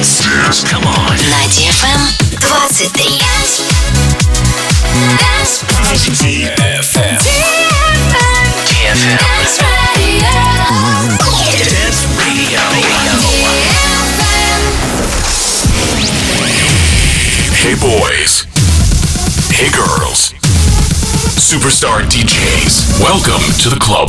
Dance. Dance. Come on. На DFM 23. DFM. DFM. Dance Radio. Hey boys. Hey girls. Superstar DJs. Welcome to the club.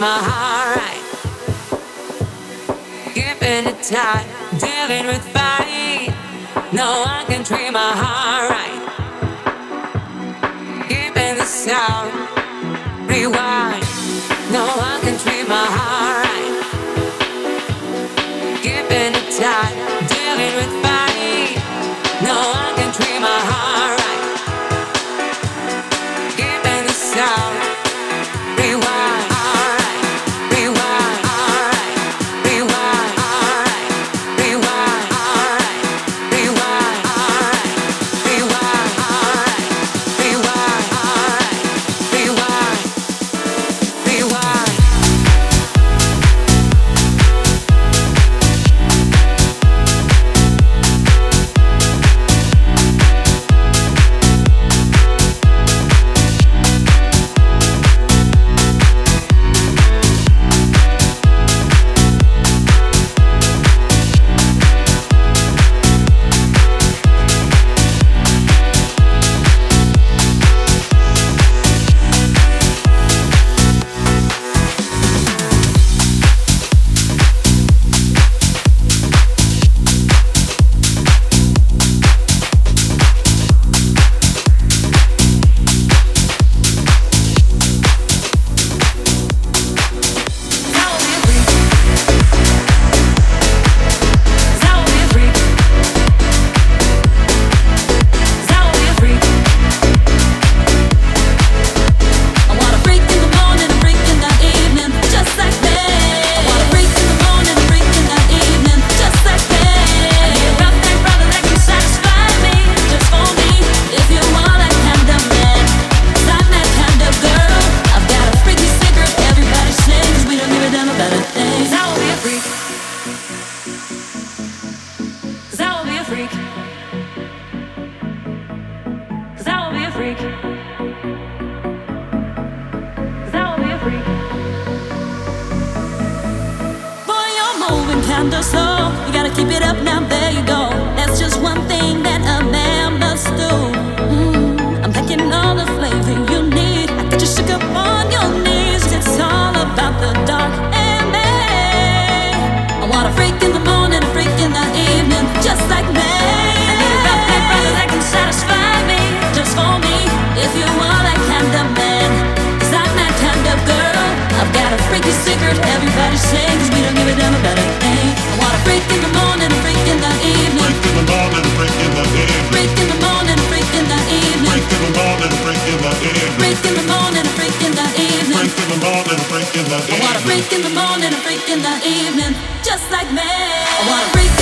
My heart right. Keeping it tight, dealing with fight. No one can treat my heart right. Keeping the sound, rewind. No one can treat my heart right. Keeping it tight, Just like that.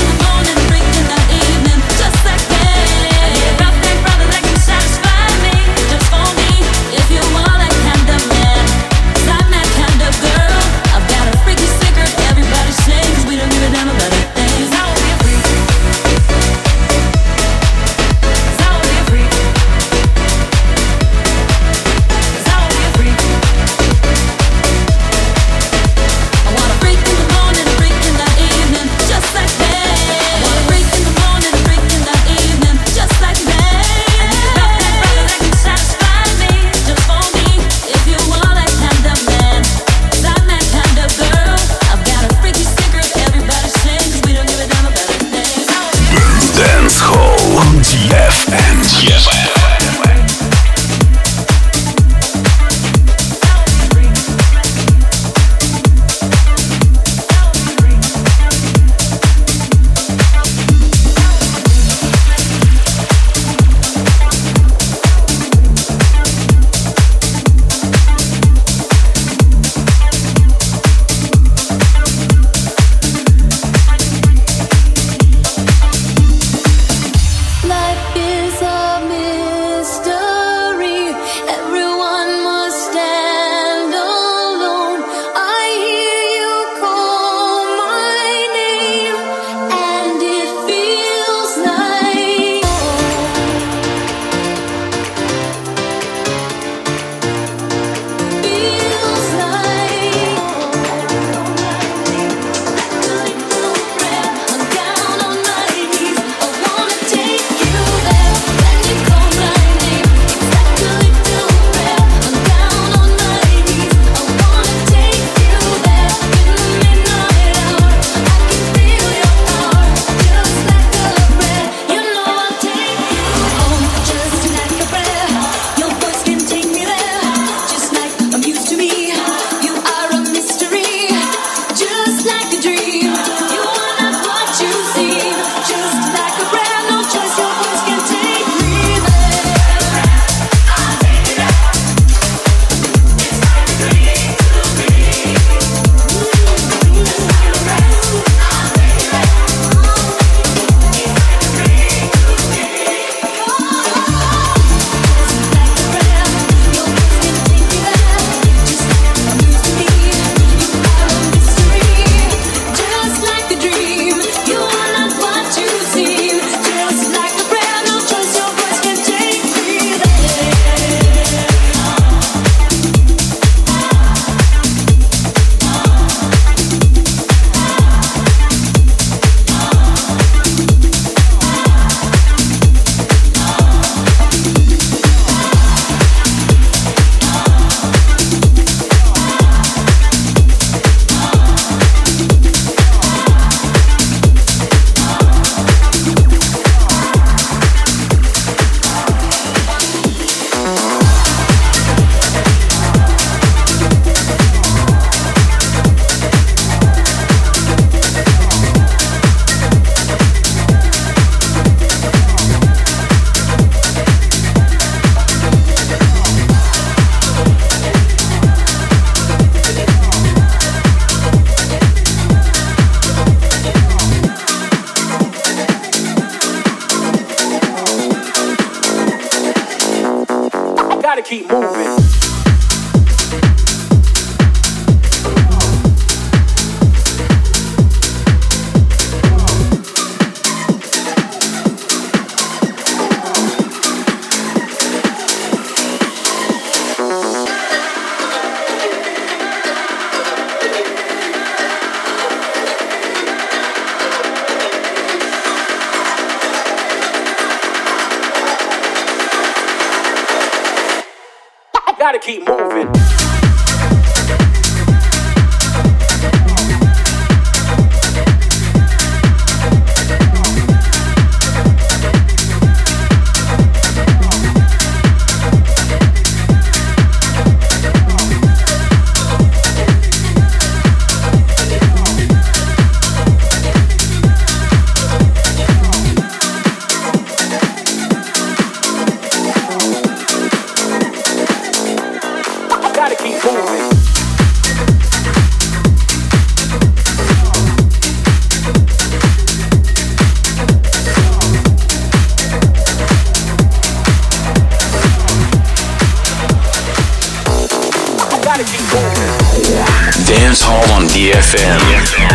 FM.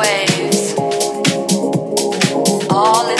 waves. All in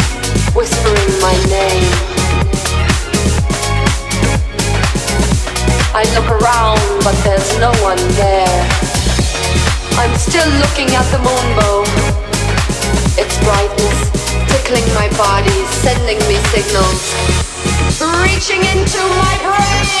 whispering my name. I look around, but there's no one there. I'm still looking at the moonbow. Its brightness tickling my body, sending me signals, reaching into my brain.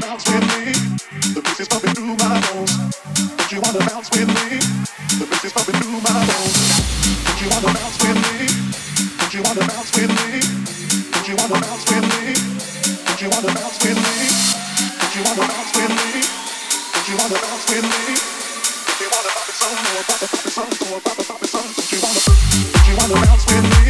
DFM. FM.